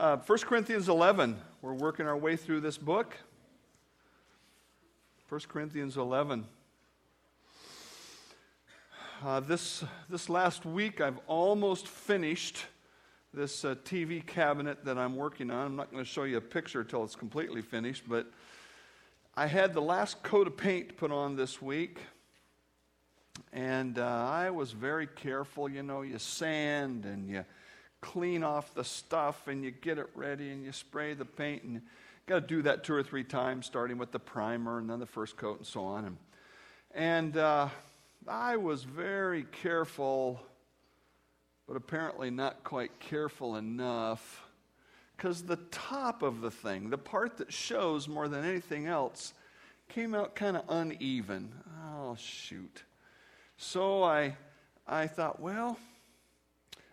Uh, 1 Corinthians 11. We're working our way through this book. 1 Corinthians 11. Uh, this, this last week, I've almost finished this uh, TV cabinet that I'm working on. I'm not going to show you a picture until it's completely finished, but I had the last coat of paint put on this week. And uh, I was very careful. You know, you sand and you clean off the stuff and you get it ready and you spray the paint and you got to do that two or three times starting with the primer and then the first coat and so on. And, and uh, i was very careful but apparently not quite careful enough because the top of the thing the part that shows more than anything else came out kind of uneven. Oh shoot. So i i thought well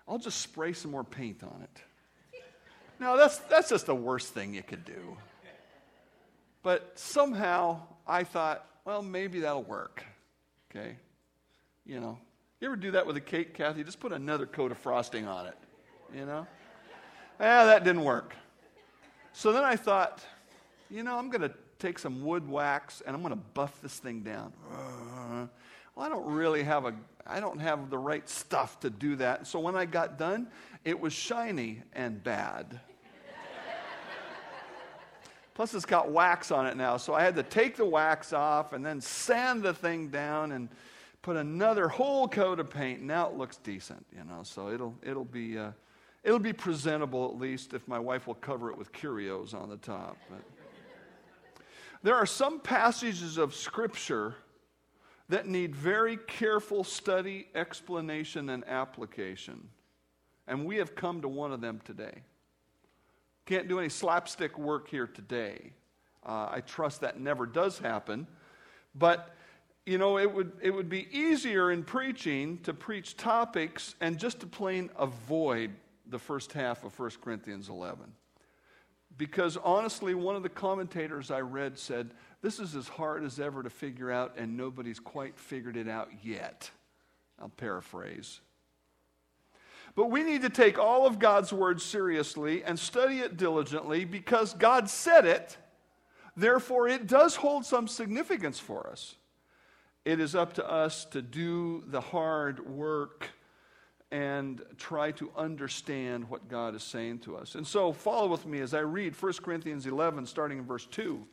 I'll just spray some more paint on it. Now, that's, that's just the worst thing you could do. But somehow I thought, well, maybe that'll work. Okay? You know, you ever do that with a cake, Kathy? Just put another coat of frosting on it. You know? Yeah, that didn't work. So then I thought, you know, I'm going to take some wood wax and I'm going to buff this thing down. Well, I don't really have a I don't have the right stuff to do that. So when I got done, it was shiny and bad. Plus, it's got wax on it now. So I had to take the wax off and then sand the thing down and put another whole coat of paint. Now it looks decent, you know. So it'll, it'll, be, uh, it'll be presentable at least if my wife will cover it with curios on the top. But there are some passages of Scripture that need very careful study, explanation, and application. And we have come to one of them today. Can't do any slapstick work here today. Uh, I trust that never does happen. But, you know, it would, it would be easier in preaching to preach topics and just to plain avoid the first half of 1 Corinthians 11. Because honestly, one of the commentators I read said, This is as hard as ever to figure out, and nobody's quite figured it out yet. I'll paraphrase. But we need to take all of God's word seriously and study it diligently because God said it. Therefore, it does hold some significance for us. It is up to us to do the hard work and try to understand what God is saying to us. And so, follow with me as I read 1 Corinthians 11, starting in verse 2.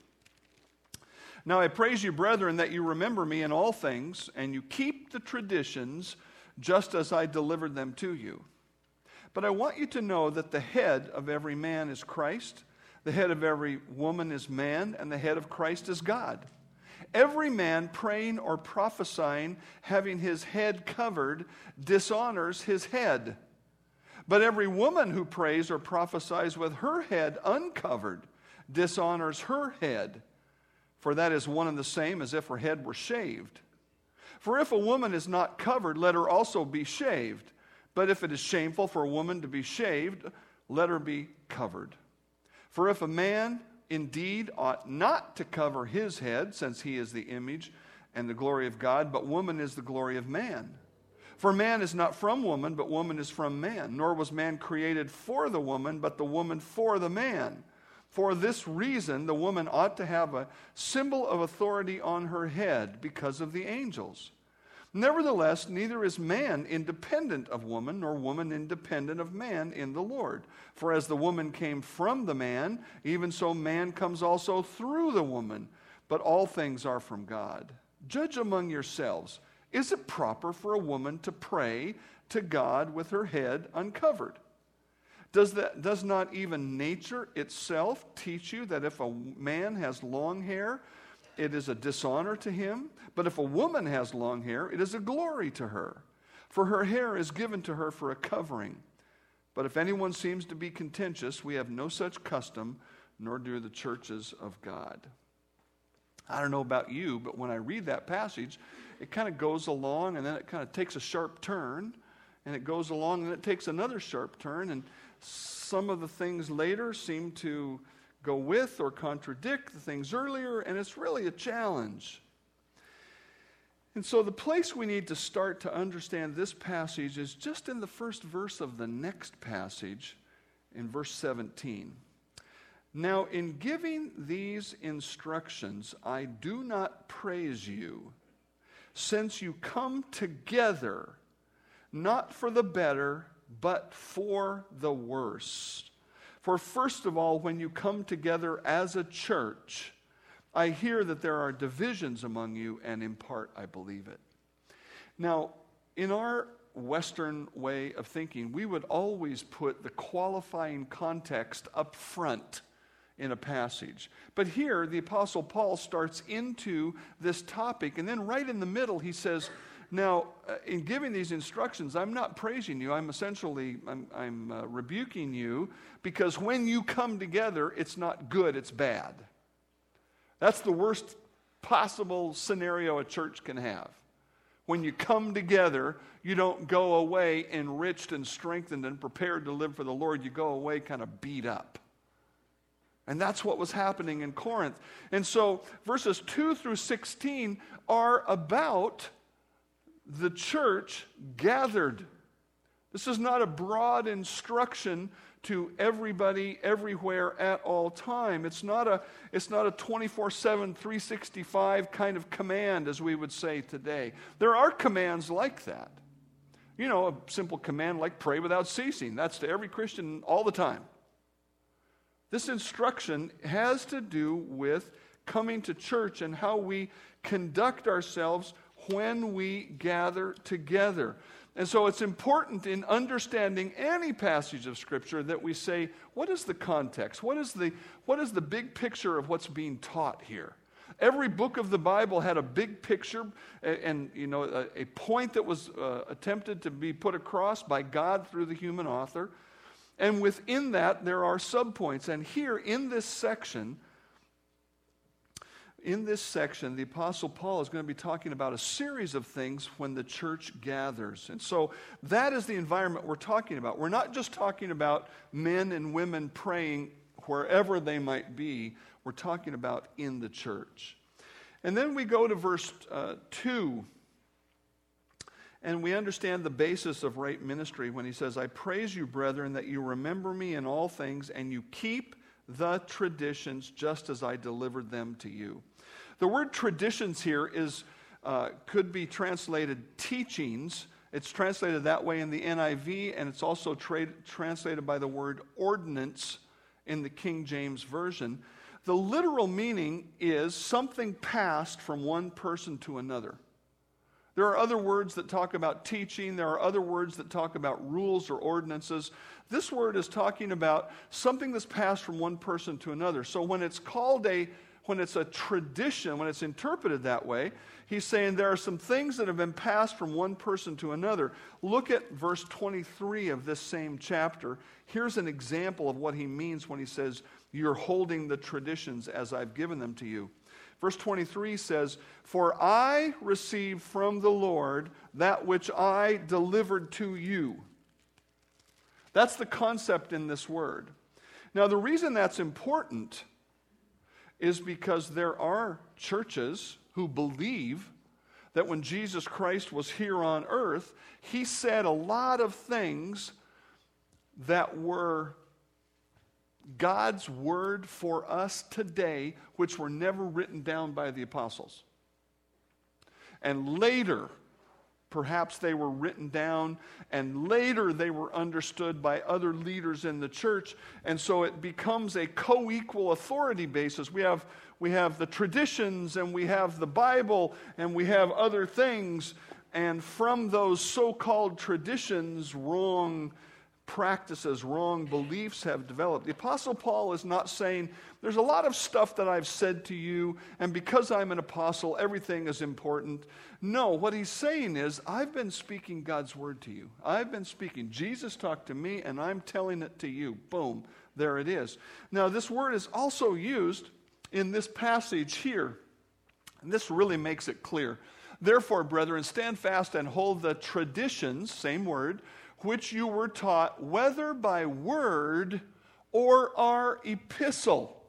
Now I praise you, brethren, that you remember me in all things, and you keep the traditions just as I delivered them to you. But I want you to know that the head of every man is Christ, the head of every woman is man, and the head of Christ is God. Every man praying or prophesying, having his head covered, dishonors his head. But every woman who prays or prophesies with her head uncovered dishonors her head, for that is one and the same as if her head were shaved. For if a woman is not covered, let her also be shaved. But if it is shameful for a woman to be shaved, let her be covered. For if a man indeed ought not to cover his head, since he is the image and the glory of God, but woman is the glory of man. For man is not from woman, but woman is from man. Nor was man created for the woman, but the woman for the man. For this reason, the woman ought to have a symbol of authority on her head because of the angels. Nevertheless, neither is man independent of woman, nor woman independent of man in the Lord. For as the woman came from the man, even so man comes also through the woman. But all things are from God. Judge among yourselves. Is it proper for a woman to pray to God with her head uncovered? Does, that, does not even nature itself teach you that if a man has long hair, it is a dishonor to him. But if a woman has long hair, it is a glory to her. For her hair is given to her for a covering. But if anyone seems to be contentious, we have no such custom, nor do the churches of God. I don't know about you, but when I read that passage, it kind of goes along and then it kind of takes a sharp turn, and it goes along and it takes another sharp turn, and some of the things later seem to go with or contradict the things earlier, and it's really a challenge. And so, the place we need to start to understand this passage is just in the first verse of the next passage in verse 17. Now, in giving these instructions, I do not praise you, since you come together not for the better, but for the worse. For first of all, when you come together as a church, I hear that there are divisions among you, and in part I believe it. Now, in our Western way of thinking, we would always put the qualifying context up front in a passage. But here, the Apostle Paul starts into this topic, and then right in the middle, he says, now, uh, in giving these instructions, I'm not praising you. I'm essentially I'm, I'm uh, rebuking you because when you come together, it's not good, it's bad. That's the worst possible scenario a church can have. When you come together, you don't go away enriched and strengthened and prepared to live for the Lord. You go away kind of beat up. And that's what was happening in Corinth. And so verses 2 through 16 are about the church gathered. This is not a broad instruction to everybody everywhere at all time. It's not a it's not a 24/7 365 kind of command as we would say today. There are commands like that. You know, a simple command like pray without ceasing. That's to every Christian all the time. This instruction has to do with coming to church and how we conduct ourselves when we gather together. And so it's important in understanding any passage of Scripture that we say, what is the context? What is the, what is the big picture of what's being taught here? Every book of the Bible had a big picture and, and you know, a, a, point that was uh, attempted to be put across by God through the human author. And within that, there are subpoints. And here in this section, in this section, the Apostle Paul is going to be talking about a series of things when the church gathers. And so that is the environment we're talking about. We're not just talking about men and women praying wherever they might be, we're talking about in the church. And then we go to verse uh, 2, and we understand the basis of right ministry when he says, I praise you, brethren, that you remember me in all things, and you keep the traditions just as I delivered them to you. The word traditions here is, uh, could be translated teachings. It's translated that way in the NIV, and it's also tra- translated by the word ordinance in the King James Version. The literal meaning is something passed from one person to another. There are other words that talk about teaching. There are other words that talk about rules or ordinances. This word is talking about something that's passed from one person to another. So when it's called a when it's a tradition, when it's interpreted that way, he's saying there are some things that have been passed from one person to another. Look at verse 23 of this same chapter. Here's an example of what he means when he says, You're holding the traditions as I've given them to you. Verse 23 says, For I received from the Lord that which I delivered to you. That's the concept in this word. Now, the reason that's important is because there are churches who believe that when Jesus Christ was here on earth, he said a lot of things that were God's word for us today, which were never written down by the apostles. And later, Perhaps they were written down and later they were understood by other leaders in the church. And so it becomes a co equal authority basis. We have, we have the traditions and we have the Bible and we have other things. And from those so called traditions, wrong practices, wrong beliefs have developed. The Apostle Paul is not saying, There's a lot of stuff that I've said to you, and because I'm an apostle, everything is important. No, what he's saying is, I've been speaking God's word to you. I've been speaking. Jesus talked to me, and I'm telling it to you. Boom, there it is. Now, this word is also used in this passage here, and this really makes it clear. Therefore, brethren, stand fast and hold the traditions, same word which you were taught, whether by word or our epistle.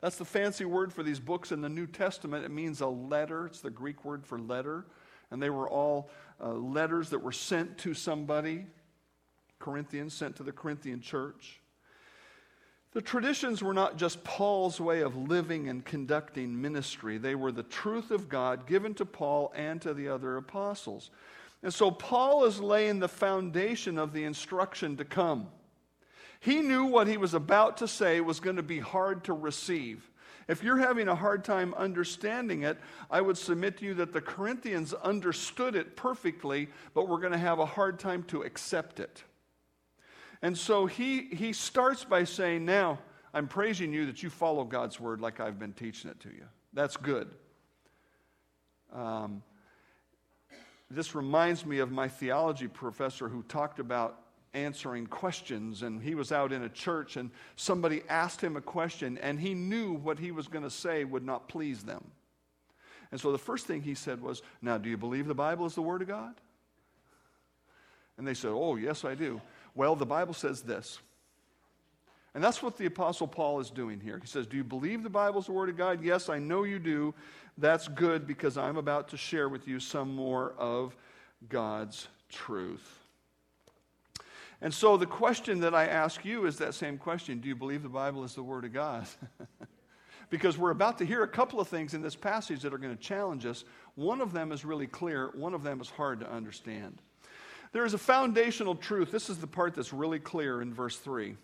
That's the fancy word for these books in the New Testament. It means a letter. It's the Greek word for letter. And they were all uh, letters that were sent to somebody. Corinthians sent to the Corinthian church. The traditions were not just Paul's way of living and conducting ministry, they were the truth of God given to Paul and to the other apostles. And so Paul is laying the foundation of the instruction to come. He knew what he was about to say was going to be hard to receive. If you're having a hard time understanding it, I would submit to you that the Corinthians understood it perfectly, but we're going to have a hard time to accept it. And so he, he starts by saying, Now, I'm praising you that you follow God's word like I've been teaching it to you. That's good. Um, this reminds me of my theology professor who talked about answering questions. And he was out in a church, and somebody asked him a question, and he knew what he was going to say would not please them. And so the first thing he said was, Now, do you believe the Bible is the Word of God? And they said, Oh, yes, I do. Well, the Bible says this. And that's what the Apostle Paul is doing here. He says, Do you believe the Bible is the Word of God? Yes, I know you do. That's good because I'm about to share with you some more of God's truth. And so the question that I ask you is that same question Do you believe the Bible is the Word of God? because we're about to hear a couple of things in this passage that are going to challenge us. One of them is really clear, one of them is hard to understand. There is a foundational truth. This is the part that's really clear in verse 3.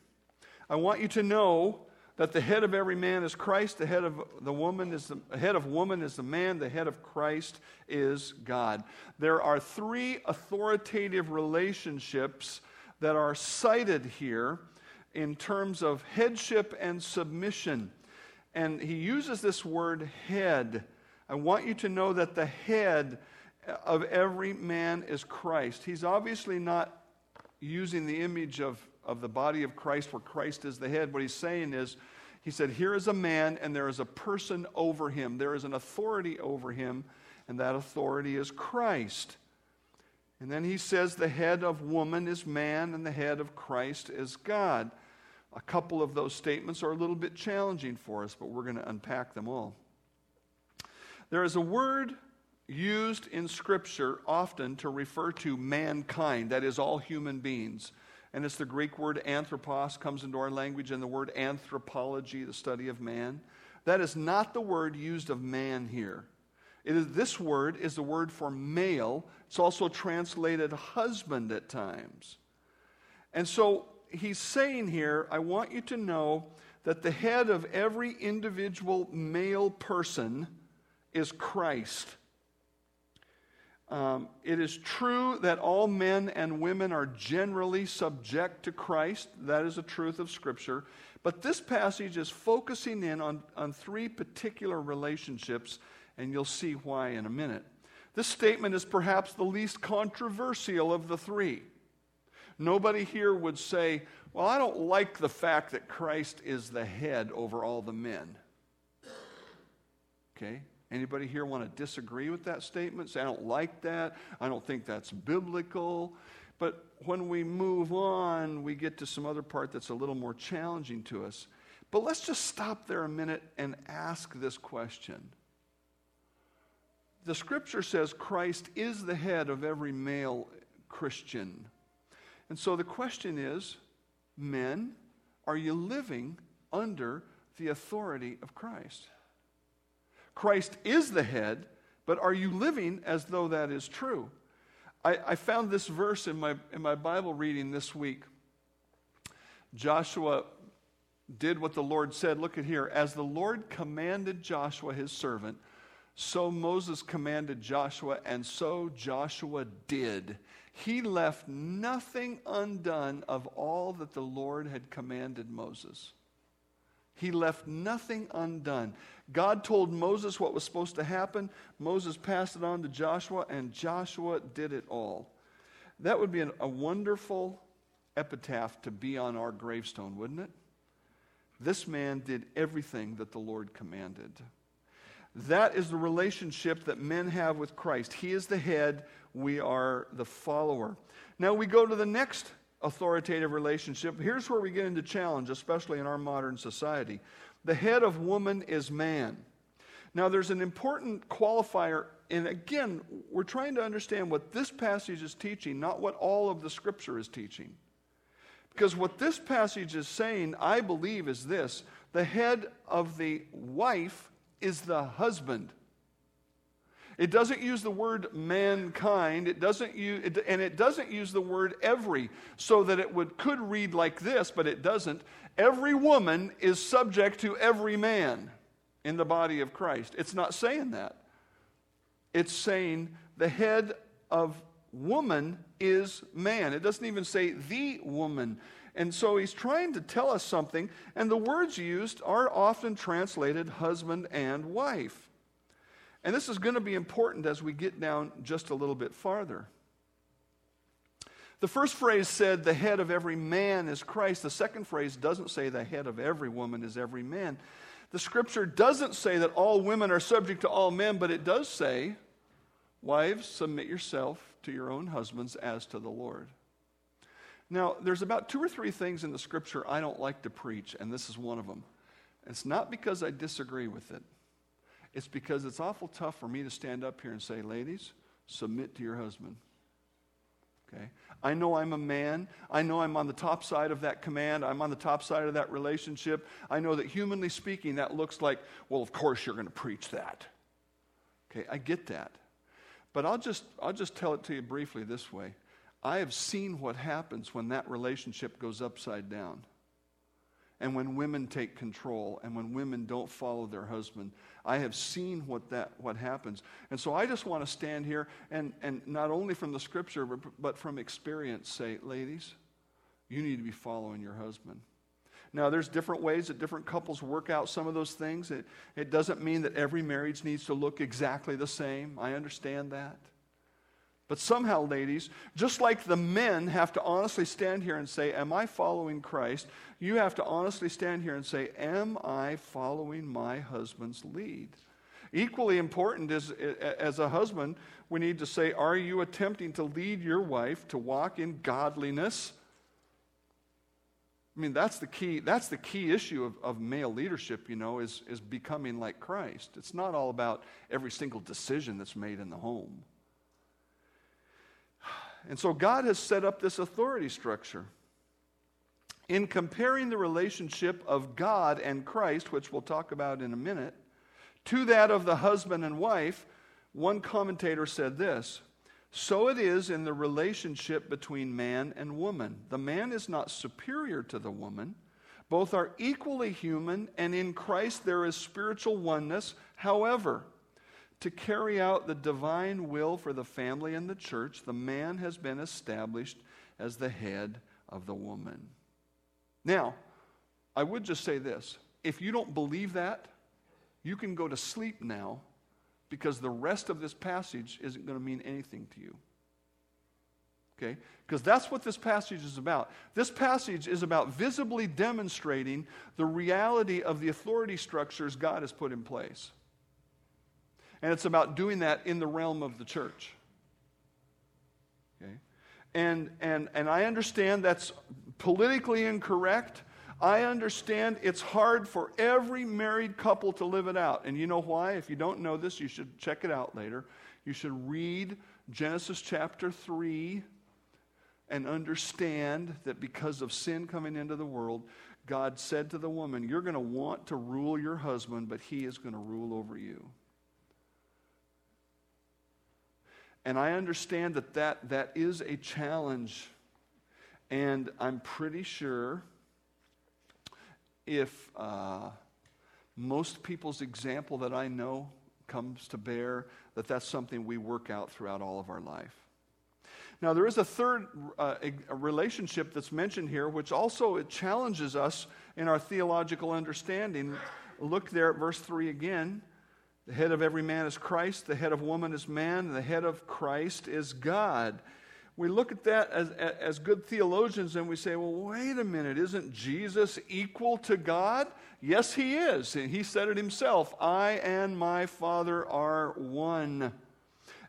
I want you to know that the head of every man is Christ, the head of the woman is the, head of woman is the man, the head of Christ is God. There are three authoritative relationships that are cited here in terms of headship and submission. And he uses this word head. I want you to know that the head of every man is Christ. He's obviously not using the image of, of the body of Christ where Christ is the head. What he's saying is, he said, Here is a man, and there is a person over him. There is an authority over him, and that authority is Christ. And then he says, The head of woman is man, and the head of Christ is God. A couple of those statements are a little bit challenging for us, but we're going to unpack them all. There is a word used in Scripture often to refer to mankind, that is, all human beings. And it's the Greek word anthropos comes into our language, and the word anthropology, the study of man. That is not the word used of man here. It is, this word is the word for male. It's also translated husband at times. And so he's saying here, I want you to know that the head of every individual male person is Christ. Um, it is true that all men and women are generally subject to Christ. That is a truth of Scripture. But this passage is focusing in on, on three particular relationships, and you'll see why in a minute. This statement is perhaps the least controversial of the three. Nobody here would say, Well, I don't like the fact that Christ is the head over all the men. Okay? Anybody here want to disagree with that statement? Say, I don't like that. I don't think that's biblical. But when we move on, we get to some other part that's a little more challenging to us. But let's just stop there a minute and ask this question. The scripture says Christ is the head of every male Christian. And so the question is men, are you living under the authority of Christ? Christ is the head, but are you living as though that is true? I, I found this verse in my, in my Bible reading this week. Joshua did what the Lord said. Look at here. As the Lord commanded Joshua, his servant, so Moses commanded Joshua, and so Joshua did. He left nothing undone of all that the Lord had commanded Moses. He left nothing undone. God told Moses what was supposed to happen. Moses passed it on to Joshua, and Joshua did it all. That would be an, a wonderful epitaph to be on our gravestone, wouldn't it? This man did everything that the Lord commanded. That is the relationship that men have with Christ. He is the head, we are the follower. Now we go to the next authoritative relationship. Here's where we get into challenge, especially in our modern society. The head of woman is man. Now, there's an important qualifier, and again, we're trying to understand what this passage is teaching, not what all of the scripture is teaching. Because what this passage is saying, I believe, is this the head of the wife is the husband. It doesn't use the word mankind, it doesn't use, it, and it doesn't use the word every, so that it would, could read like this, but it doesn't. Every woman is subject to every man in the body of Christ. It's not saying that. It's saying the head of woman is man. It doesn't even say the woman. And so he's trying to tell us something, and the words used are often translated husband and wife. And this is going to be important as we get down just a little bit farther. The first phrase said, the head of every man is Christ. The second phrase doesn't say the head of every woman is every man. The scripture doesn't say that all women are subject to all men, but it does say, wives, submit yourself to your own husbands as to the Lord. Now, there's about two or three things in the scripture I don't like to preach, and this is one of them. It's not because I disagree with it. It's because it's awful tough for me to stand up here and say, ladies, submit to your husband. Okay? I know I'm a man. I know I'm on the top side of that command. I'm on the top side of that relationship. I know that humanly speaking, that looks like, well, of course you're going to preach that. Okay, I get that. But I'll just, I'll just tell it to you briefly this way. I have seen what happens when that relationship goes upside down and when women take control and when women don't follow their husband. I have seen what, that, what happens. And so I just want to stand here and, and not only from the scripture, but, but from experience say, ladies, you need to be following your husband. Now, there's different ways that different couples work out some of those things. It, it doesn't mean that every marriage needs to look exactly the same. I understand that. But somehow, ladies, just like the men have to honestly stand here and say, Am I following Christ? You have to honestly stand here and say, Am I following my husband's lead? Equally important is, as a husband, we need to say, Are you attempting to lead your wife to walk in godliness? I mean, that's the key, that's the key issue of, of male leadership, you know, is, is becoming like Christ. It's not all about every single decision that's made in the home. And so God has set up this authority structure. In comparing the relationship of God and Christ, which we'll talk about in a minute, to that of the husband and wife, one commentator said this So it is in the relationship between man and woman. The man is not superior to the woman. Both are equally human, and in Christ there is spiritual oneness. However, to carry out the divine will for the family and the church, the man has been established as the head of the woman. Now, I would just say this if you don't believe that, you can go to sleep now because the rest of this passage isn't going to mean anything to you. Okay? Because that's what this passage is about. This passage is about visibly demonstrating the reality of the authority structures God has put in place. And it's about doing that in the realm of the church. Okay? And, and, and I understand that's politically incorrect. I understand it's hard for every married couple to live it out. And you know why? If you don't know this, you should check it out later. You should read Genesis chapter 3 and understand that because of sin coming into the world, God said to the woman, You're going to want to rule your husband, but he is going to rule over you. And I understand that, that that is a challenge. And I'm pretty sure if uh, most people's example that I know comes to bear, that that's something we work out throughout all of our life. Now, there is a third uh, a relationship that's mentioned here, which also it challenges us in our theological understanding. Look there at verse 3 again. The head of every man is Christ, the head of woman is man, the head of Christ is God. We look at that as, as good theologians and we say, well, wait a minute, isn't Jesus equal to God? Yes, he is. And he said it himself I and my Father are one.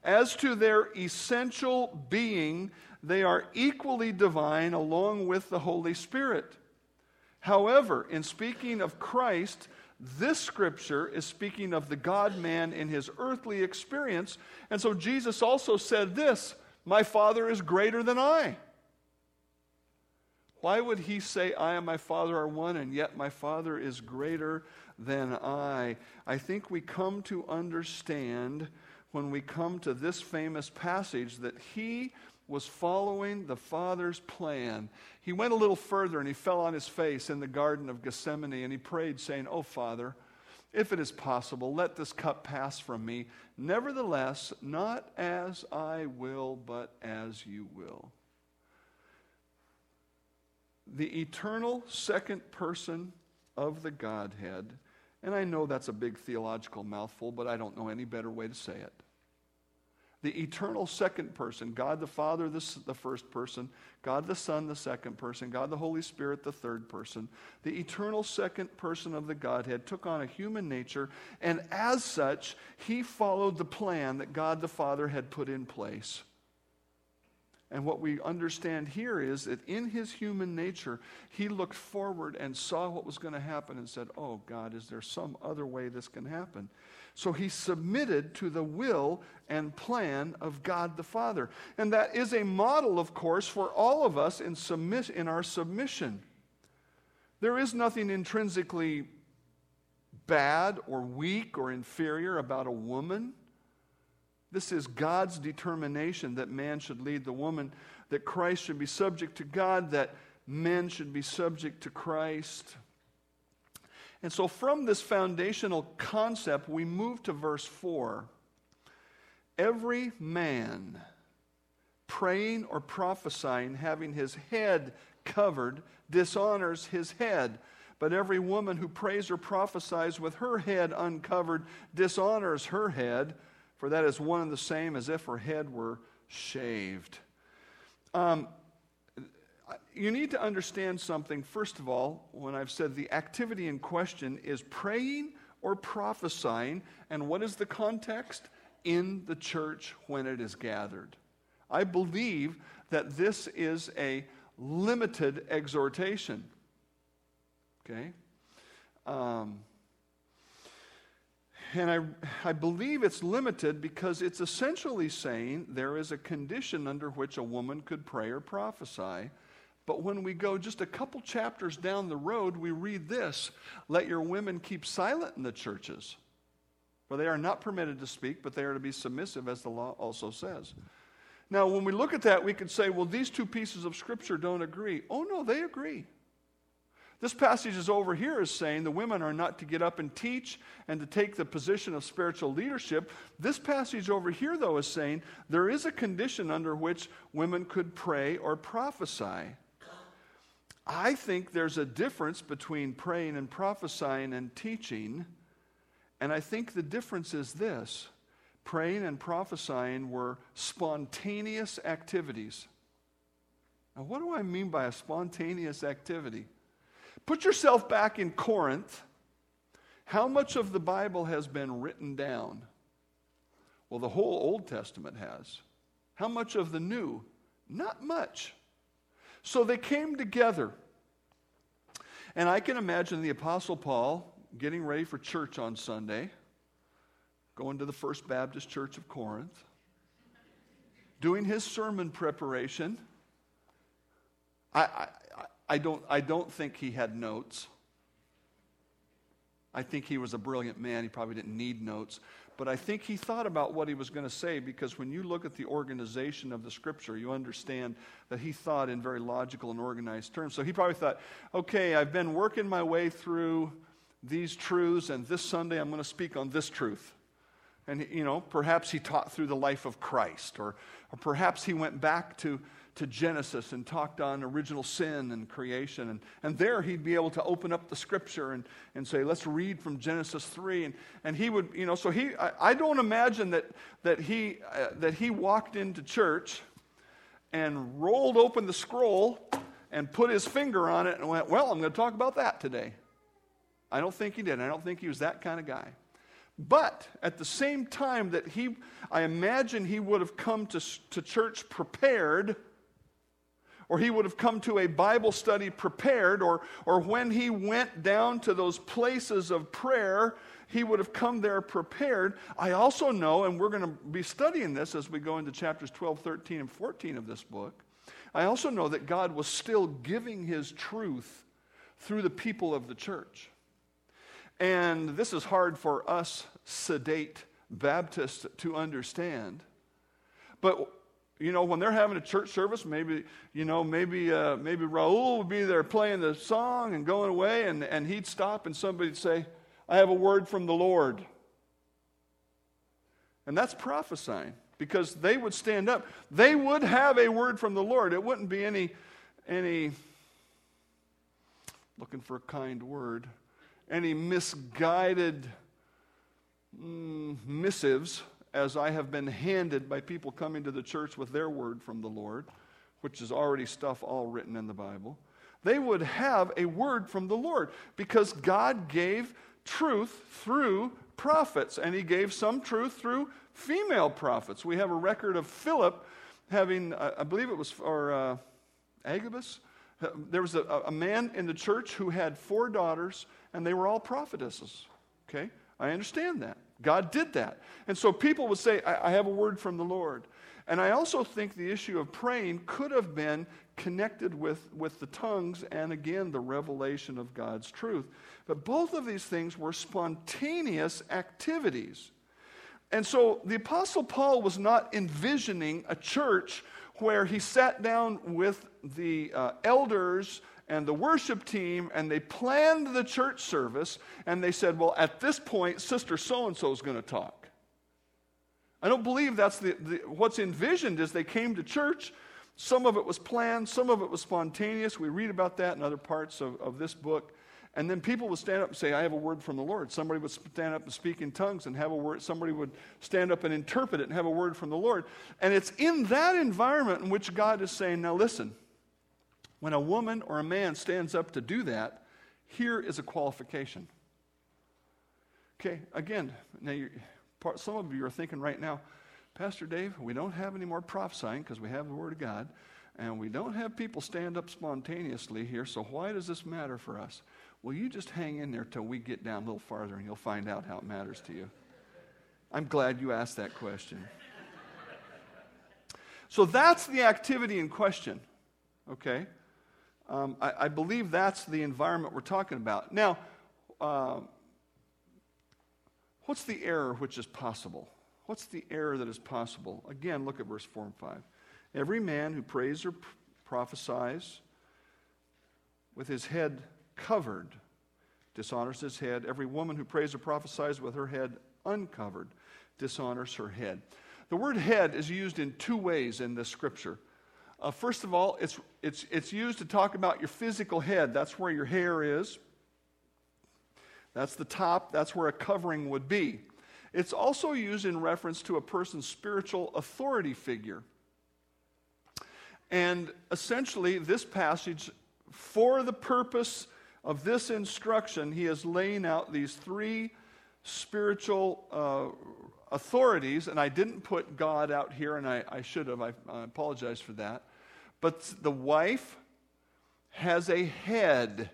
As to their essential being, they are equally divine along with the Holy Spirit. However, in speaking of Christ, this scripture is speaking of the God man in his earthly experience. And so Jesus also said this My Father is greater than I. Why would he say, I and my Father are one, and yet my Father is greater than I? I think we come to understand when we come to this famous passage that he was following the Father's plan. He went a little further and he fell on his face in the Garden of Gethsemane and he prayed, saying, Oh, Father, if it is possible, let this cup pass from me. Nevertheless, not as I will, but as you will the eternal second person of the Godhead, and I know that's a big theological mouthful, but I don't know any better way to say it. The eternal second person, God the Father, the, the first person, God the Son, the second person, God the Holy Spirit, the third person, the eternal second person of the Godhead took on a human nature, and as such, he followed the plan that God the Father had put in place. And what we understand here is that in his human nature, he looked forward and saw what was going to happen and said, Oh, God, is there some other way this can happen? So he submitted to the will and plan of God the Father. And that is a model, of course, for all of us in, submit, in our submission. There is nothing intrinsically bad or weak or inferior about a woman this is God's determination that man should lead the woman, that Christ should be subject to God, that men should be subject to Christ. And so, from this foundational concept, we move to verse 4. Every man praying or prophesying, having his head covered, dishonors his head. But every woman who prays or prophesies with her head uncovered dishonors her head for that is one and the same as if her head were shaved. Um, you need to understand something, first of all, when I've said the activity in question is praying or prophesying, and what is the context? In the church when it is gathered. I believe that this is a limited exhortation. Okay? Um, and I, I believe it's limited because it's essentially saying there is a condition under which a woman could pray or prophesy. But when we go just a couple chapters down the road, we read this Let your women keep silent in the churches, for they are not permitted to speak, but they are to be submissive, as the law also says. Now, when we look at that, we could say, well, these two pieces of Scripture don't agree. Oh, no, they agree. This passage is over here is saying the women are not to get up and teach and to take the position of spiritual leadership. This passage over here, though, is saying there is a condition under which women could pray or prophesy. I think there's a difference between praying and prophesying and teaching. And I think the difference is this praying and prophesying were spontaneous activities. Now, what do I mean by a spontaneous activity? Put yourself back in Corinth. How much of the Bible has been written down? Well, the whole Old Testament has. How much of the New? Not much. So they came together. And I can imagine the Apostle Paul getting ready for church on Sunday, going to the First Baptist Church of Corinth, doing his sermon preparation. I, I don't, I don't think he had notes. I think he was a brilliant man. He probably didn't need notes. But I think he thought about what he was going to say because when you look at the organization of the scripture, you understand that he thought in very logical and organized terms. So he probably thought, okay, I've been working my way through these truths, and this Sunday I'm going to speak on this truth. And, you know, perhaps he taught through the life of Christ, or, or perhaps he went back to to Genesis and talked on original sin and creation. And, and there he'd be able to open up the scripture and, and say, let's read from Genesis 3. And, and he would, you know, so he, I, I don't imagine that, that, he, uh, that he walked into church and rolled open the scroll and put his finger on it and went, well, I'm going to talk about that today. I don't think he did. I don't think he was that kind of guy. But at the same time that he, I imagine he would have come to, to church prepared or he would have come to a Bible study prepared, or, or when he went down to those places of prayer, he would have come there prepared. I also know, and we're going to be studying this as we go into chapters 12, 13, and 14 of this book, I also know that God was still giving his truth through the people of the church. And this is hard for us sedate Baptists to understand. But you know, when they're having a church service, maybe, you know, maybe, uh, maybe Raul would be there playing the song and going away, and, and he'd stop and somebody'd say, I have a word from the Lord. And that's prophesying because they would stand up. They would have a word from the Lord. It wouldn't be any, any, looking for a kind word, any misguided mm, missives as I have been handed by people coming to the church with their word from the Lord, which is already stuff all written in the Bible. They would have a word from the Lord because God gave truth through prophets, and He gave some truth through female prophets. We have a record of Philip having, I believe it was for uh, Agabus. There was a, a man in the church who had four daughters, and they were all prophetesses. Okay? I understand that. God did that. And so people would say, I, I have a word from the Lord. And I also think the issue of praying could have been connected with, with the tongues and again the revelation of God's truth. But both of these things were spontaneous activities. And so the Apostle Paul was not envisioning a church where he sat down with the uh, elders and the worship team, and they planned the church service, and they said, Well, at this point, Sister so and so is going to talk. I don't believe that's the, the, what's envisioned is they came to church. Some of it was planned, some of it was spontaneous. We read about that in other parts of, of this book. And then people would stand up and say, I have a word from the Lord. Somebody would stand up and speak in tongues and have a word. Somebody would stand up and interpret it and have a word from the Lord. And it's in that environment in which God is saying, Now listen, when a woman or a man stands up to do that, here is a qualification. Okay, again, now part, some of you are thinking right now, Pastor Dave, we don't have any more prophesying because we have the Word of God, and we don't have people stand up spontaneously here, so why does this matter for us? Well, you just hang in there till we get down a little farther and you'll find out how it matters to you. I'm glad you asked that question. So that's the activity in question, okay? Um, I, I, believe that's the environment we're talking about. Now, uh, what's the error which is possible? What's the error that is possible? Again, look at verse 4 and 5. Every man who prays or prophesies with his head covered dishonors his head. Every woman who prays or prophesies with her head uncovered dishonors her head. The word head is used in two ways in this scripture. Uh, first of all, it's, it's, it's used to talk about your physical head. That's where your hair is. That's the top. That's where a covering would be. It's also used in reference to a person's spiritual authority figure. And essentially, this passage, for the purpose of this instruction, he is laying out these three spiritual uh, authorities. And I didn't put God out here, and I, I should have. I, I apologize for that. But the wife has a head,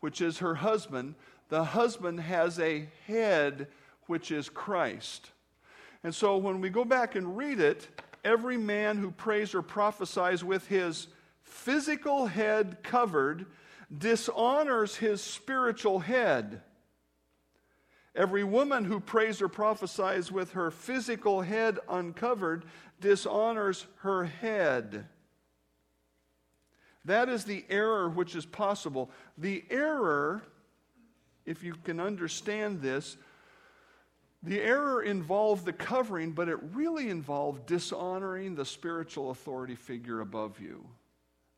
which is her husband. The husband has a head, which is Christ. And so when we go back and read it, every man who prays or prophesies with his physical head covered dishonors his spiritual head. Every woman who prays or prophesies with her physical head uncovered dishonors her head. That is the error which is possible. The error, if you can understand this, the error involved the covering, but it really involved dishonoring the spiritual authority figure above you.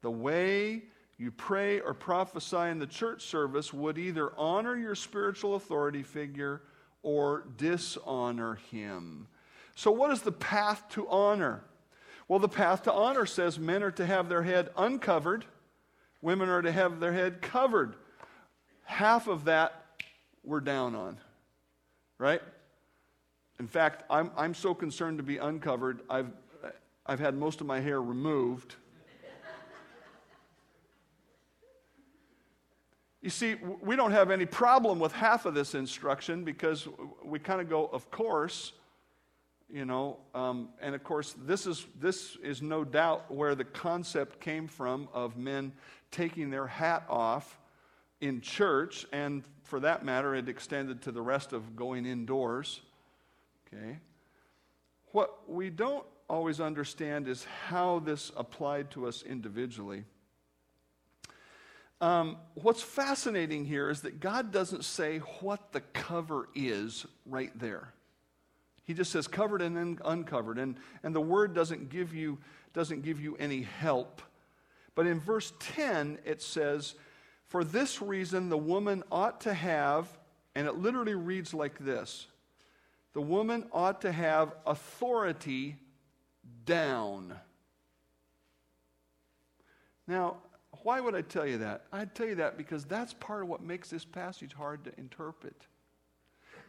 The way you pray or prophesy in the church service would either honor your spiritual authority figure or dishonor him. So, what is the path to honor? Well, the path to honor says men are to have their head uncovered, women are to have their head covered. Half of that we're down on, right? In fact, I'm, I'm so concerned to be uncovered, I've, I've had most of my hair removed. You see, we don't have any problem with half of this instruction because we kind of go, of course, you know, um, and of course, this is, this is no doubt where the concept came from of men taking their hat off in church, and for that matter, it extended to the rest of going indoors. Okay? What we don't always understand is how this applied to us individually. Um, what's fascinating here is that God doesn't say what the cover is right there. He just says covered and uncovered. And, and the word doesn't give, you, doesn't give you any help. But in verse 10, it says, For this reason, the woman ought to have, and it literally reads like this the woman ought to have authority down. Now, why would I tell you that? I'd tell you that because that's part of what makes this passage hard to interpret.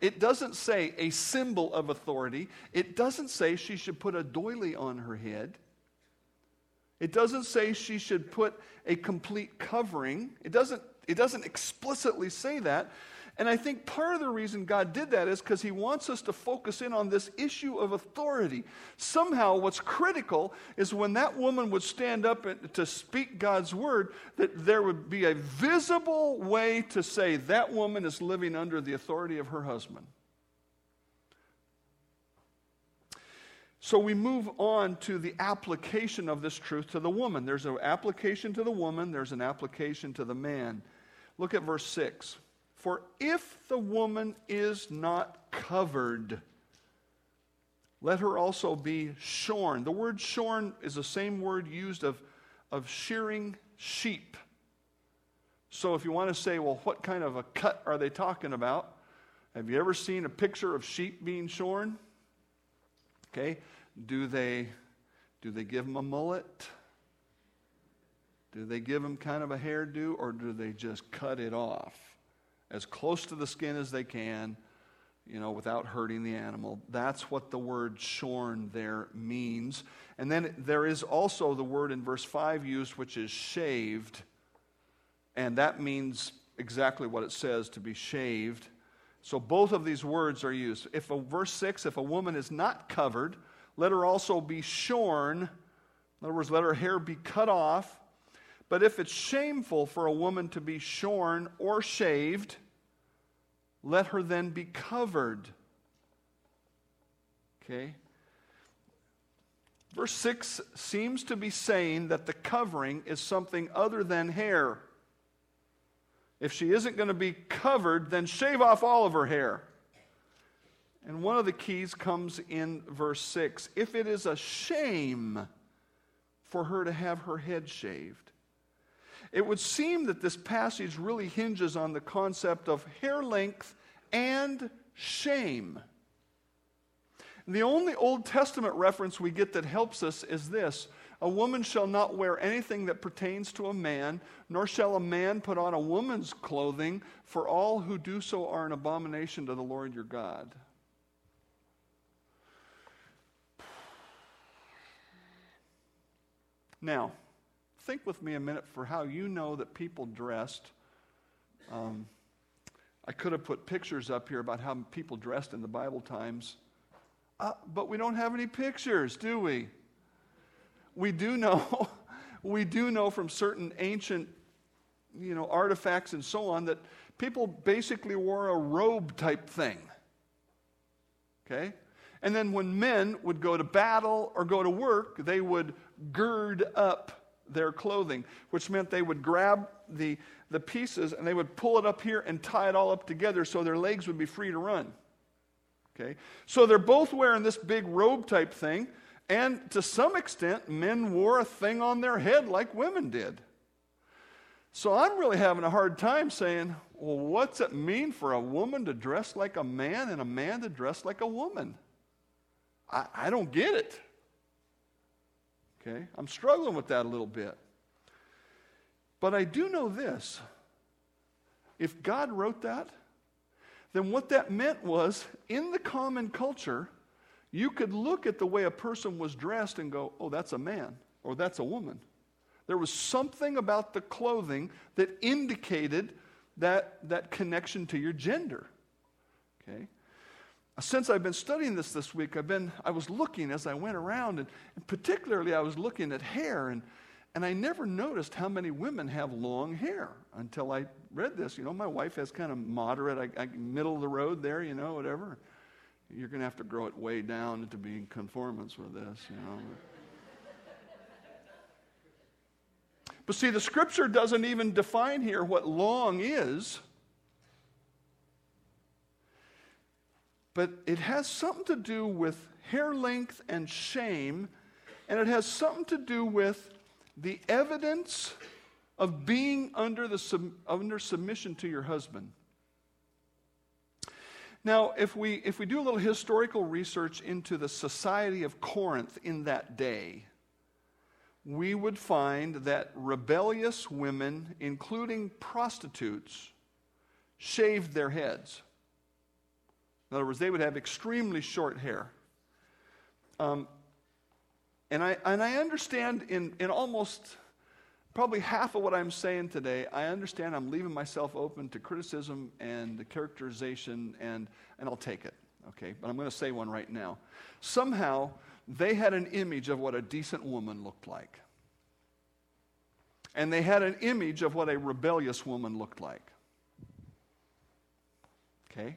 It doesn't say a symbol of authority. It doesn't say she should put a doily on her head. It doesn't say she should put a complete covering. It doesn't, it doesn't explicitly say that. And I think part of the reason God did that is because He wants us to focus in on this issue of authority. Somehow, what's critical is when that woman would stand up to speak God's word, that there would be a visible way to say that woman is living under the authority of her husband. So we move on to the application of this truth to the woman. There's an application to the woman, there's an application to the man. Look at verse 6. For if the woman is not covered, let her also be shorn. The word shorn is the same word used of, of shearing sheep. So if you want to say, well, what kind of a cut are they talking about? Have you ever seen a picture of sheep being shorn? Okay. Do they, do they give them a mullet? Do they give them kind of a hairdo or do they just cut it off? As close to the skin as they can, you know, without hurting the animal. That's what the word shorn there means. And then there is also the word in verse 5 used, which is shaved. And that means exactly what it says to be shaved. So both of these words are used. If a, verse 6, if a woman is not covered, let her also be shorn. In other words, let her hair be cut off. But if it's shameful for a woman to be shorn or shaved, let her then be covered. Okay? Verse 6 seems to be saying that the covering is something other than hair. If she isn't going to be covered, then shave off all of her hair. And one of the keys comes in verse 6. If it is a shame for her to have her head shaved, it would seem that this passage really hinges on the concept of hair length and shame. The only Old Testament reference we get that helps us is this A woman shall not wear anything that pertains to a man, nor shall a man put on a woman's clothing, for all who do so are an abomination to the Lord your God. Now, think with me a minute for how you know that people dressed. Um, I could have put pictures up here about how people dressed in the Bible times, uh, but we don't have any pictures, do we? We do know, we do know from certain ancient, you know, artifacts and so on that people basically wore a robe type thing. Okay? And then when men would go to battle or go to work, they would gird up their clothing, which meant they would grab the, the pieces and they would pull it up here and tie it all up together so their legs would be free to run. Okay? So they're both wearing this big robe type thing, and to some extent, men wore a thing on their head like women did. So I'm really having a hard time saying, well, what's it mean for a woman to dress like a man and a man to dress like a woman? I, I don't get it. Okay? I'm struggling with that a little bit. But I do know this. If God wrote that, then what that meant was in the common culture, you could look at the way a person was dressed and go, oh, that's a man or that's a woman. There was something about the clothing that indicated that, that connection to your gender. Okay? Since I've been studying this this week, I've been, I was looking as I went around, and, and particularly I was looking at hair, and, and I never noticed how many women have long hair until I read this. You know, my wife has kind of moderate, I, I, middle of the road there, you know, whatever. You're going to have to grow it way down to be in conformance with this, you know. But see, the scripture doesn't even define here what long is. But it has something to do with hair length and shame, and it has something to do with the evidence of being under, the, under submission to your husband. Now, if we, if we do a little historical research into the society of Corinth in that day, we would find that rebellious women, including prostitutes, shaved their heads. In other words, they would have extremely short hair. Um, and, I, and I understand in, in almost probably half of what I'm saying today, I understand I'm leaving myself open to criticism and characterization, and, and I'll take it. Okay? But I'm going to say one right now. Somehow, they had an image of what a decent woman looked like. And they had an image of what a rebellious woman looked like. Okay?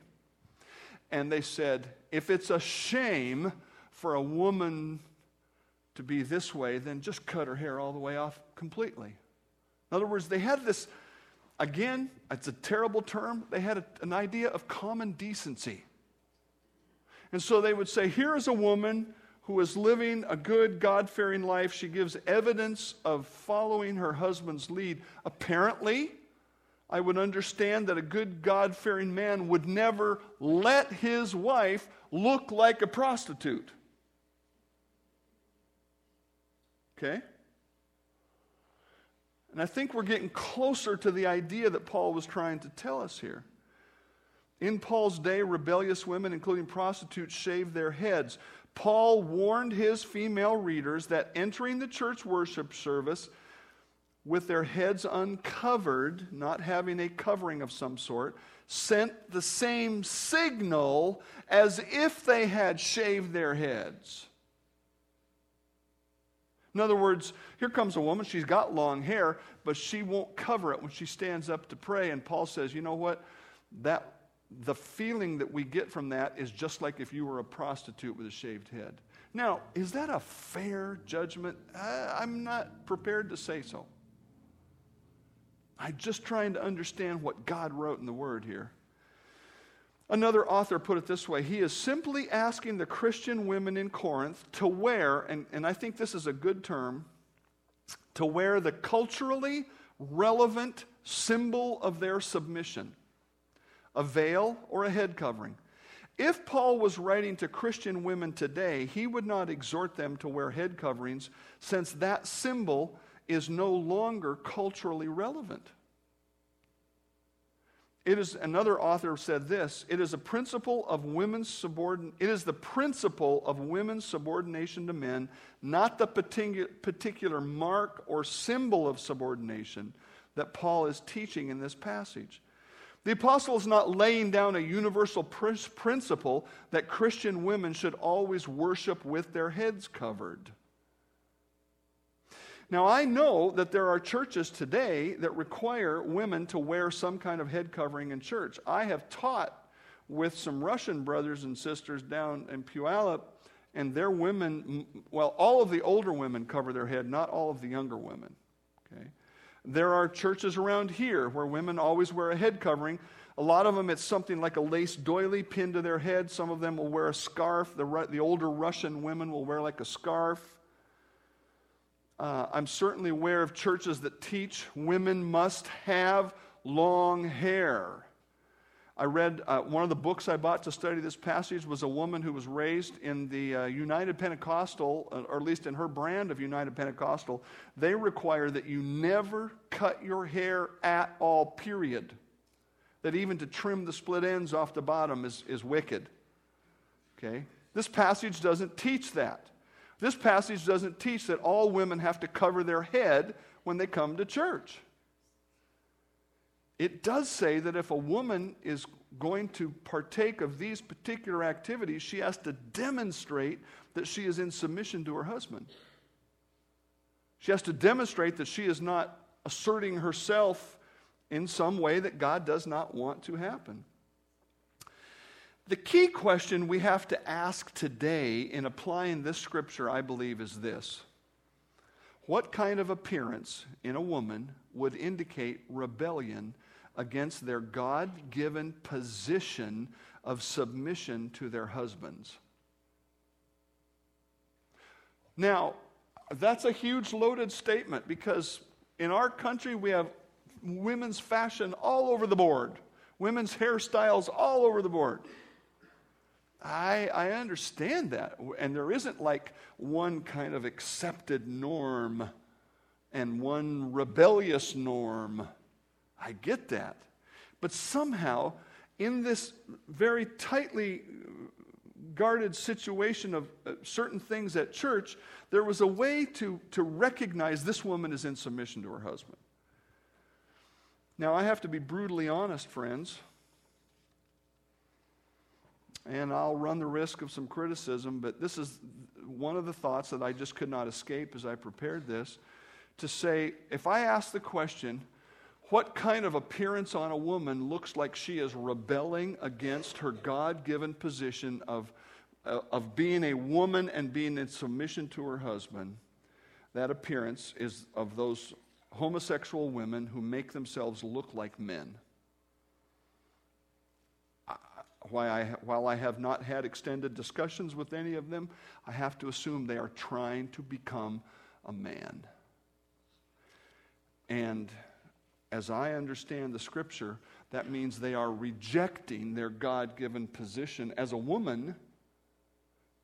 And they said, if it's a shame for a woman to be this way, then just cut her hair all the way off completely. In other words, they had this, again, it's a terrible term, they had a, an idea of common decency. And so they would say, here is a woman who is living a good, God fearing life. She gives evidence of following her husband's lead. Apparently, I would understand that a good, God fearing man would never let his wife look like a prostitute. Okay? And I think we're getting closer to the idea that Paul was trying to tell us here. In Paul's day, rebellious women, including prostitutes, shaved their heads. Paul warned his female readers that entering the church worship service with their heads uncovered, not having a covering of some sort, sent the same signal as if they had shaved their heads. In other words, here comes a woman, she's got long hair, but she won't cover it when she stands up to pray. And Paul says, you know what? That the feeling that we get from that is just like if you were a prostitute with a shaved head. Now, is that a fair judgment? Uh, I'm not prepared to say so. I'm just trying to understand what God wrote in the Word here. Another author put it this way He is simply asking the Christian women in Corinth to wear, and, and I think this is a good term, to wear the culturally relevant symbol of their submission a veil, or a head covering. If Paul was writing to Christian women today, he would not exhort them to wear head coverings since that symbol is no longer culturally relevant. It is another author said this, it is a principle of women's subordin it is the principle of women's subordination to men, not the particular mark or symbol of subordination that Paul is teaching in this passage. The apostle is not laying down a universal pr- principle that Christian women should always worship with their heads covered. Now, I know that there are churches today that require women to wear some kind of head covering in church. I have taught with some Russian brothers and sisters down in Puyallup, and their women, well, all of the older women cover their head, not all of the younger women. Okay? There are churches around here where women always wear a head covering. A lot of them, it's something like a lace doily pinned to their head. Some of them will wear a scarf. The, the older Russian women will wear like a scarf. Uh, I'm certainly aware of churches that teach women must have long hair. I read uh, one of the books I bought to study this passage was a woman who was raised in the uh, United Pentecostal, uh, or at least in her brand of United Pentecostal. They require that you never cut your hair at all, period. That even to trim the split ends off the bottom is, is wicked. Okay? This passage doesn't teach that. This passage doesn't teach that all women have to cover their head when they come to church. it does say that if a woman is going to partake of these particular activities, she has to demonstrate that she is in submission to her husband. She has to demonstrate that she is not asserting herself in some way that God does not want to happen. The key question we have to ask today in applying this scripture, I believe, is this What kind of appearance in a woman would indicate rebellion against their God given position of submission to their husbands? Now, that's a huge loaded statement because in our country we have women's fashion all over the board, women's hairstyles all over the board. I, I understand that. And there isn't like one kind of accepted norm and one rebellious norm. I get that. But somehow, in this very tightly guarded situation of uh, certain things at church, there was a way to, to recognize this woman is in submission to her husband. Now, I have to be brutally honest, friends, and I'll run the risk of some criticism, but this is one of the thoughts that I just could not escape as I prepared this to say if I ask the question, what kind of appearance on a woman looks like she is rebelling against her God given position of, uh, of being a woman and being in submission to her husband? That appearance is of those homosexual women who make themselves look like men. While I, while I have not had extended discussions with any of them, I have to assume they are trying to become a man. And as I understand the scripture, that means they are rejecting their God given position as a woman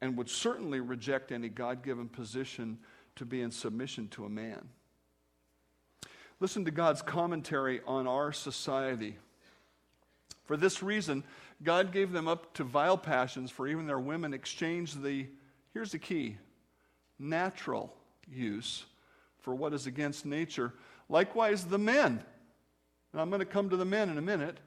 and would certainly reject any God given position to be in submission to a man. Listen to God's commentary on our society. For this reason, God gave them up to vile passions, for even their women exchanged the, here's the key, natural use for what is against nature. Likewise, the men and I'm going to come to the men in a minute.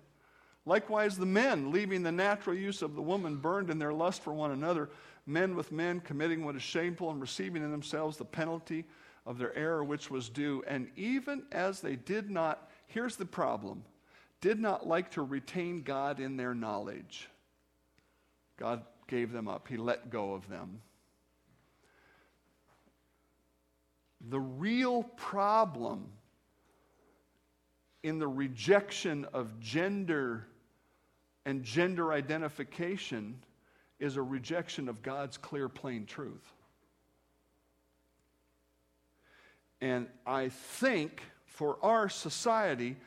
Likewise, the men, leaving the natural use of the woman, burned in their lust for one another, men with men committing what is shameful and receiving in themselves the penalty of their error which was due. And even as they did not, here's the problem, did not like to retain God in their knowledge, God gave them up, He let go of them. The real problem in the rejection of gender and gender identification is a rejection of God's clear, plain truth. And I think for our society,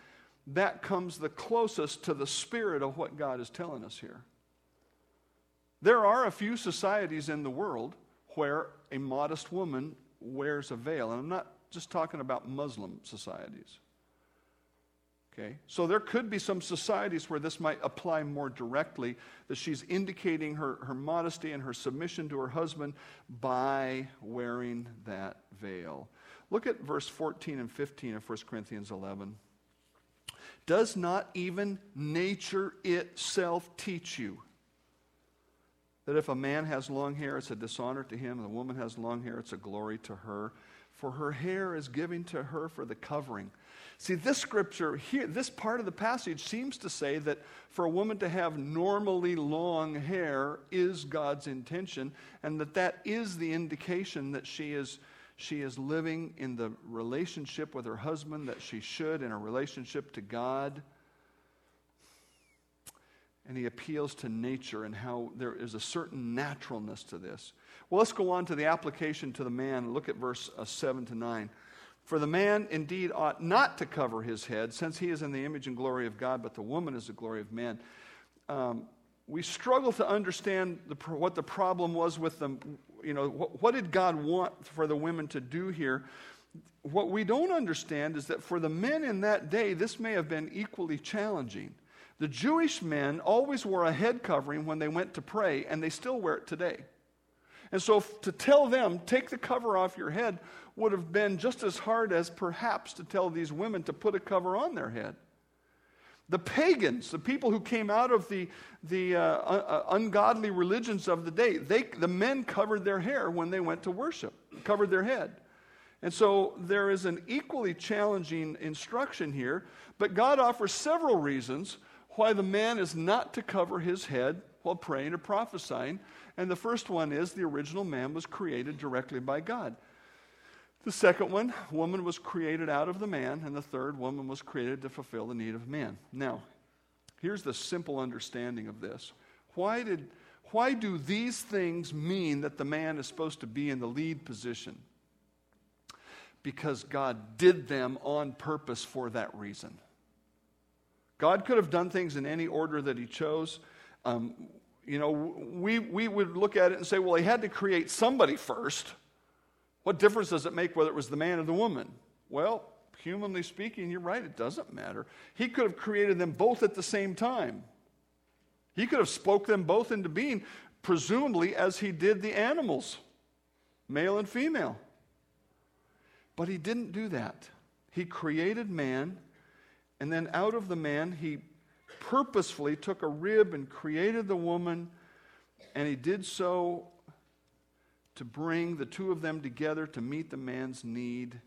that comes the closest to the spirit of what God is telling us here. There are a few societies in the world where a modest woman wears a veil. And I'm not just talking about Muslim societies. Okay? So there could be some societies where this might apply more directly, that she's indicating her, her modesty and her submission to her husband by wearing that veil. Look at verse 14 and 15 of 1 Corinthians 11. Does not even nature itself teach you that if a man has long hair, it's a dishonor to him, and a woman has long hair, it's a glory to her? For her hair is given to her for the covering See, this scripture here, this part of the passage seems to say that for a woman to have normally long hair is God's intention, and that that is the indication that she is, she is living in the relationship with her husband that she should, in a relationship to God. And he appeals to nature and how there is a certain naturalness to this. Well, let's go on to the application to the man. Look at verse uh, 7 to 9. For the man indeed ought not to cover his head, since he is in the image and glory of God, but the woman is the glory of man. Um, we struggle to understand the, what the problem was with them. You know, what, what did God want for the women to do here? What we don't understand is that for the men in that day, this may have been equally challenging. The Jewish men always wore a head covering when they went to pray, and they still wear it today. And so to tell them, take the cover off your head, would have been just as hard as perhaps to tell these women to put a cover on their head. The pagans, the people who came out of the, the uh, uh, ungodly religions of the day, they, the men covered their hair when they went to worship, covered their head. And so there is an equally challenging instruction here, but God offers several reasons why the man is not to cover his head while praying or prophesying. And the first one is the original man was created directly by God. The second one, woman was created out of the man, and the third, woman was created to fulfill the need of man. Now, here's the simple understanding of this. Why did why do these things mean that the man is supposed to be in the lead position? Because God did them on purpose for that reason. God could have done things in any order that He chose. Um, you know, we, we would look at it and say, well, He had to create somebody first. What difference does it make whether it was the man or the woman? Well, humanly speaking, you're right, it doesn't matter. He could have created them both at the same time. He could have spoke them both into being, presumably as he did the animals, male and female. But he didn't do that. He created man, and then out of the man, he purposefully took a rib and created the woman, and he did so to bring the two of them together to meet the man's need.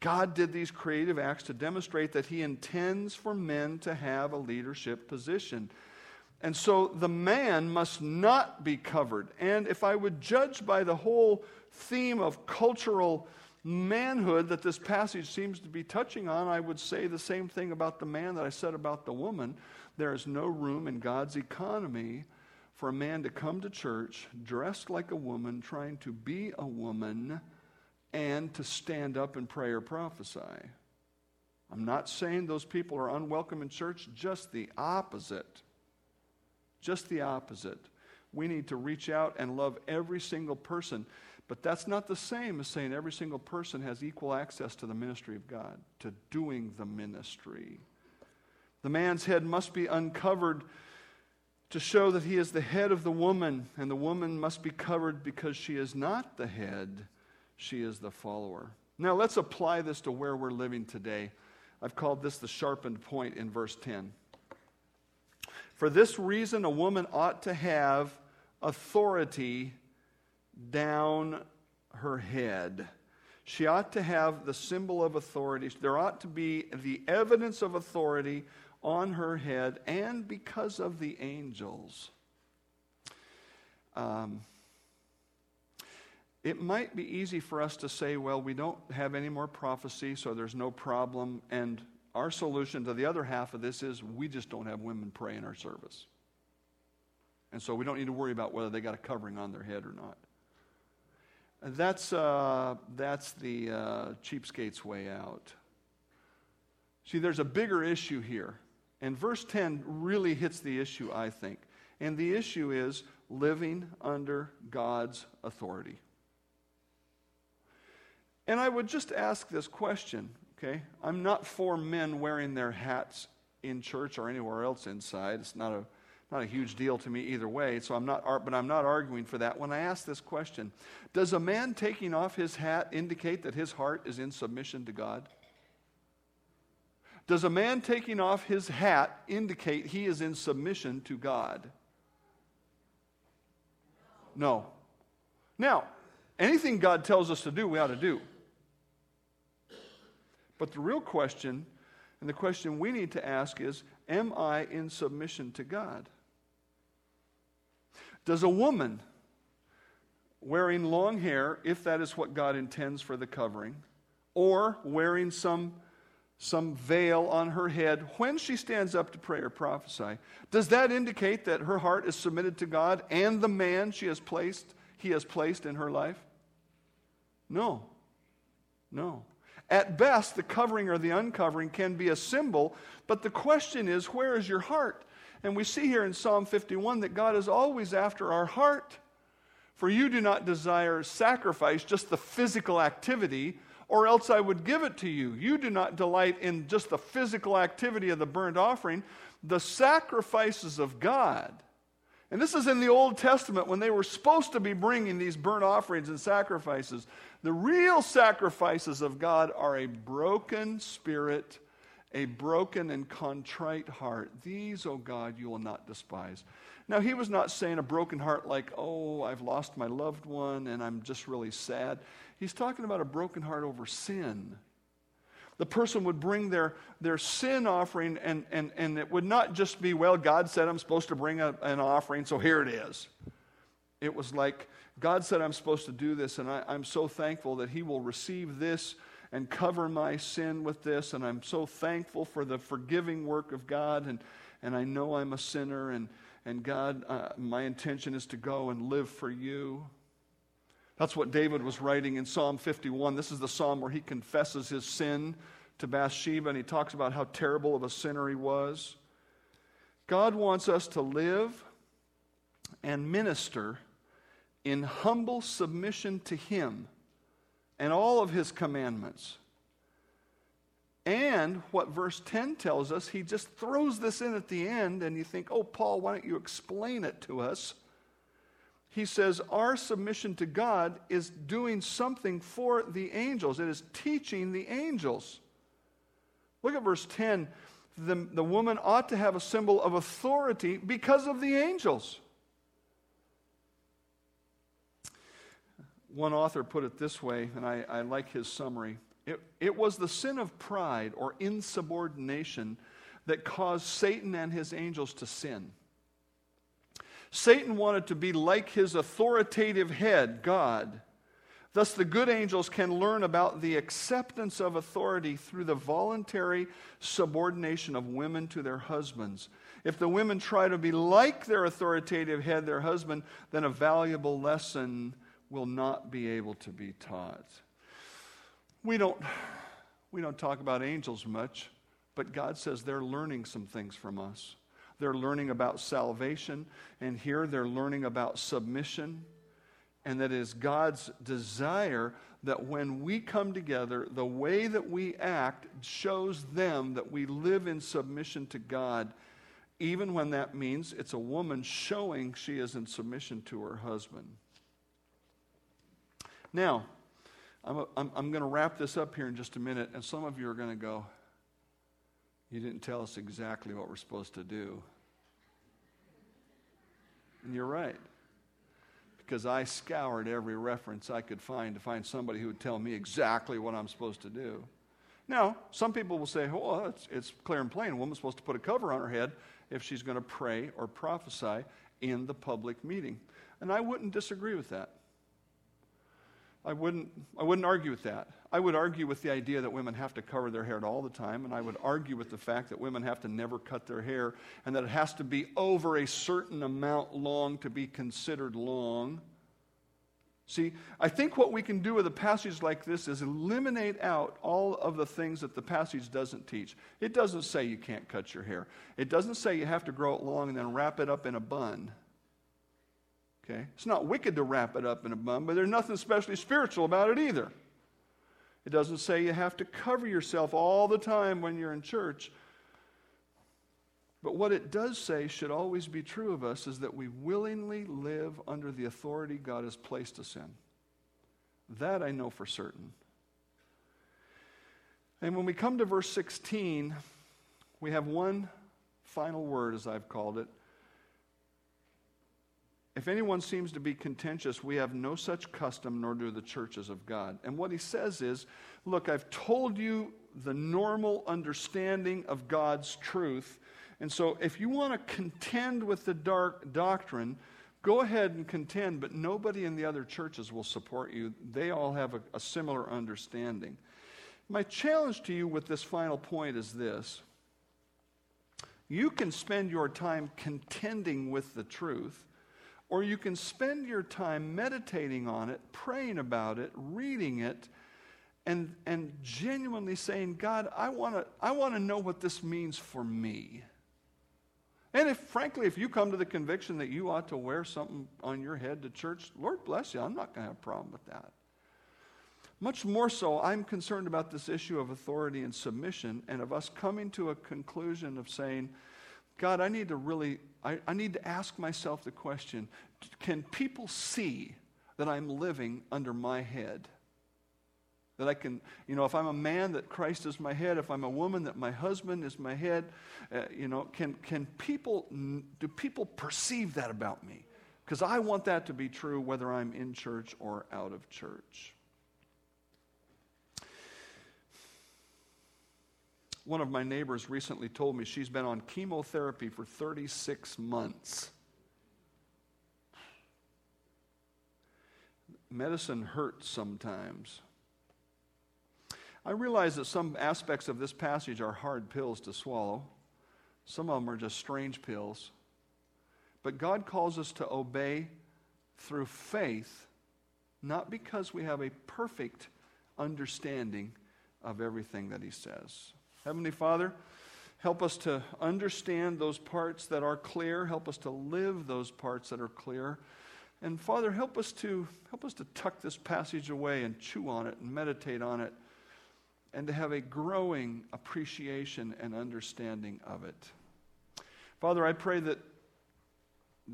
God did these creative acts to demonstrate that He intends for men to have a leadership position. And so the man must not be covered. And if I would judge by the whole theme of cultural manhood that this passage seems to be touching on, I would say the same thing about the man that I said about the woman. There is no room in God's economy for a man to come to church dressed like a woman, trying to be a woman, and to stand up and pray or prophesy. I'm not saying those people are unwelcome in church, just the opposite. Just the opposite. We need to reach out and love every single person. But that's not the same as saying every single person has equal access to the ministry of God, to doing the ministry. The man's head must be uncovered to show that he is the head of the woman, and the woman must be covered because she is not the head, she is the follower. Now, let's apply this to where we're living today. I've called this the sharpened point in verse 10. For this reason, a woman ought to have authority down her head. She ought to have the symbol of authority. There ought to be the evidence of authority on her head and because of the angels. Um, it might be easy for us to say, well, we don't have any more prophecy, so there's no problem. And our solution to the other half of this is we just don't have women pray in our service. And so we don't need to worry about whether they got a covering on their head or not. That's, uh, that's the uh, cheapskate's way out. See, there's a bigger issue here. And verse 10 really hits the issue, I think. And the issue is living under God's authority. And I would just ask this question, okay? I'm not for men wearing their hats in church or anywhere else inside. It's not a not a huge deal to me either way, so I'm not but I'm not arguing for that. When I ask this question, does a man taking off his hat indicate that his heart is in submission to God? Does a man taking off his hat indicate he is in submission to God? No. Now, anything God tells us to do, we ought to do. But the real question, and the question we need to ask is Am I in submission to God? Does a woman wearing long hair, if that is what God intends for the covering, or wearing some some veil on her head when she stands up to pray or prophesy. Does that indicate that her heart is submitted to God and the man she has placed, he has placed in her life? No. No. At best, the covering or the uncovering can be a symbol, but the question is, where is your heart? And we see here in Psalm 51 that God is always after our heart. For you do not desire sacrifice, just the physical activity, or else I would give it to you. You do not delight in just the physical activity of the burnt offering, the sacrifices of God. And this is in the Old Testament when they were supposed to be bringing these burnt offerings and sacrifices. The real sacrifices of God are a broken spirit a broken and contrite heart. These, O oh God, you will not despise. Now, he was not saying a broken heart like, oh, I've lost my loved one and I'm just really sad. He's talking about a broken heart over sin. The person would bring their, their sin offering, and, and, and it would not just be, well, God said I'm supposed to bring a, an offering, so here it is. It was like, God said I'm supposed to do this, and I, I'm so thankful that He will receive this and cover my sin with this, and I'm so thankful for the forgiving work of God, and, and I know I'm a sinner, and, and God, uh, my intention is to go and live for you. That's what David was writing in Psalm 51. This is the psalm where he confesses his sin to Bathsheba, and he talks about how terrible of a sinner he was. God wants us to live and minister in humble submission to Him and all of His commandments. And what verse 10 tells us, he just throws this in at the end, and you think, oh, Paul, why don't you explain it to us? He says, Our submission to God is doing something for the angels, it is teaching the angels. Look at verse 10. The, the woman ought to have a symbol of authority because of the angels. One author put it this way, and I, I like his summary. It, it was the sin of pride or insubordination that caused Satan and his angels to sin. Satan wanted to be like his authoritative head, God. Thus, the good angels can learn about the acceptance of authority through the voluntary subordination of women to their husbands. If the women try to be like their authoritative head, their husband, then a valuable lesson will not be able to be taught. We don't, we don't talk about angels much, but God says they're learning some things from us. They're learning about salvation, and here they're learning about submission. And that is God's desire that when we come together, the way that we act shows them that we live in submission to God, even when that means it's a woman showing she is in submission to her husband. Now, I'm, I'm, I'm going to wrap this up here in just a minute, and some of you are going to go, You didn't tell us exactly what we're supposed to do. And you're right. Because I scoured every reference I could find to find somebody who would tell me exactly what I'm supposed to do. Now, some people will say, well, it's, it's clear and plain. A woman's supposed to put a cover on her head if she's going to pray or prophesy in the public meeting. And I wouldn't disagree with that. I wouldn't, I wouldn't argue with that. I would argue with the idea that women have to cover their hair all the time, and I would argue with the fact that women have to never cut their hair, and that it has to be over a certain amount long to be considered long. See, I think what we can do with a passage like this is eliminate out all of the things that the passage doesn't teach. It doesn't say you can't cut your hair, it doesn't say you have to grow it long and then wrap it up in a bun. Okay? It's not wicked to wrap it up in a bun, but there's nothing especially spiritual about it either. It doesn't say you have to cover yourself all the time when you're in church. But what it does say should always be true of us is that we willingly live under the authority God has placed us in. That I know for certain. And when we come to verse 16, we have one final word, as I've called it if anyone seems to be contentious, we have no such custom, nor do the churches of God. And what he says is look, I've told you the normal understanding of God's truth. And so if you want to contend with the dark doctrine, go ahead and contend, but nobody in the other churches will support you. They all have a, a similar understanding. My challenge to you with this final point is this you can spend your time contending with the truth or you can spend your time meditating on it, praying about it, reading it, and, and genuinely saying, God, I want to I wanna know what this means for me. And if, frankly, if you come to the conviction that you ought to wear something on your head to church, Lord bless you, I'm not going to have a problem with that. Much more so, I'm concerned about this issue of authority and submission and of us coming to a conclusion of saying, God, I need to really, I, I need to ask myself the question can people see that I'm living under my head? That I can, you know, if I'm a man, that Christ is my head. If I'm a woman, that my husband is my head. Uh, you know, can, can people, do people perceive that about me? Because I want that to be true whether I'm in church or out of church. One of my neighbors recently told me she's been on chemotherapy for 36 months. Medicine hurts sometimes. I realize that some aspects of this passage are hard pills to swallow. Some of them are just strange pills. But God calls us to obey through faith, not because we have a perfect understanding of everything that He says. Heavenly Father, help us to understand those parts that are clear, help us to live those parts that are clear. And Father, help us to help us to tuck this passage away and chew on it and meditate on it and to have a growing appreciation and understanding of it. Father, I pray that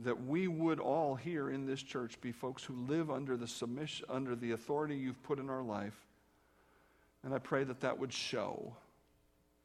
that we would all here in this church be folks who live under the submission under the authority you've put in our life. And I pray that that would show.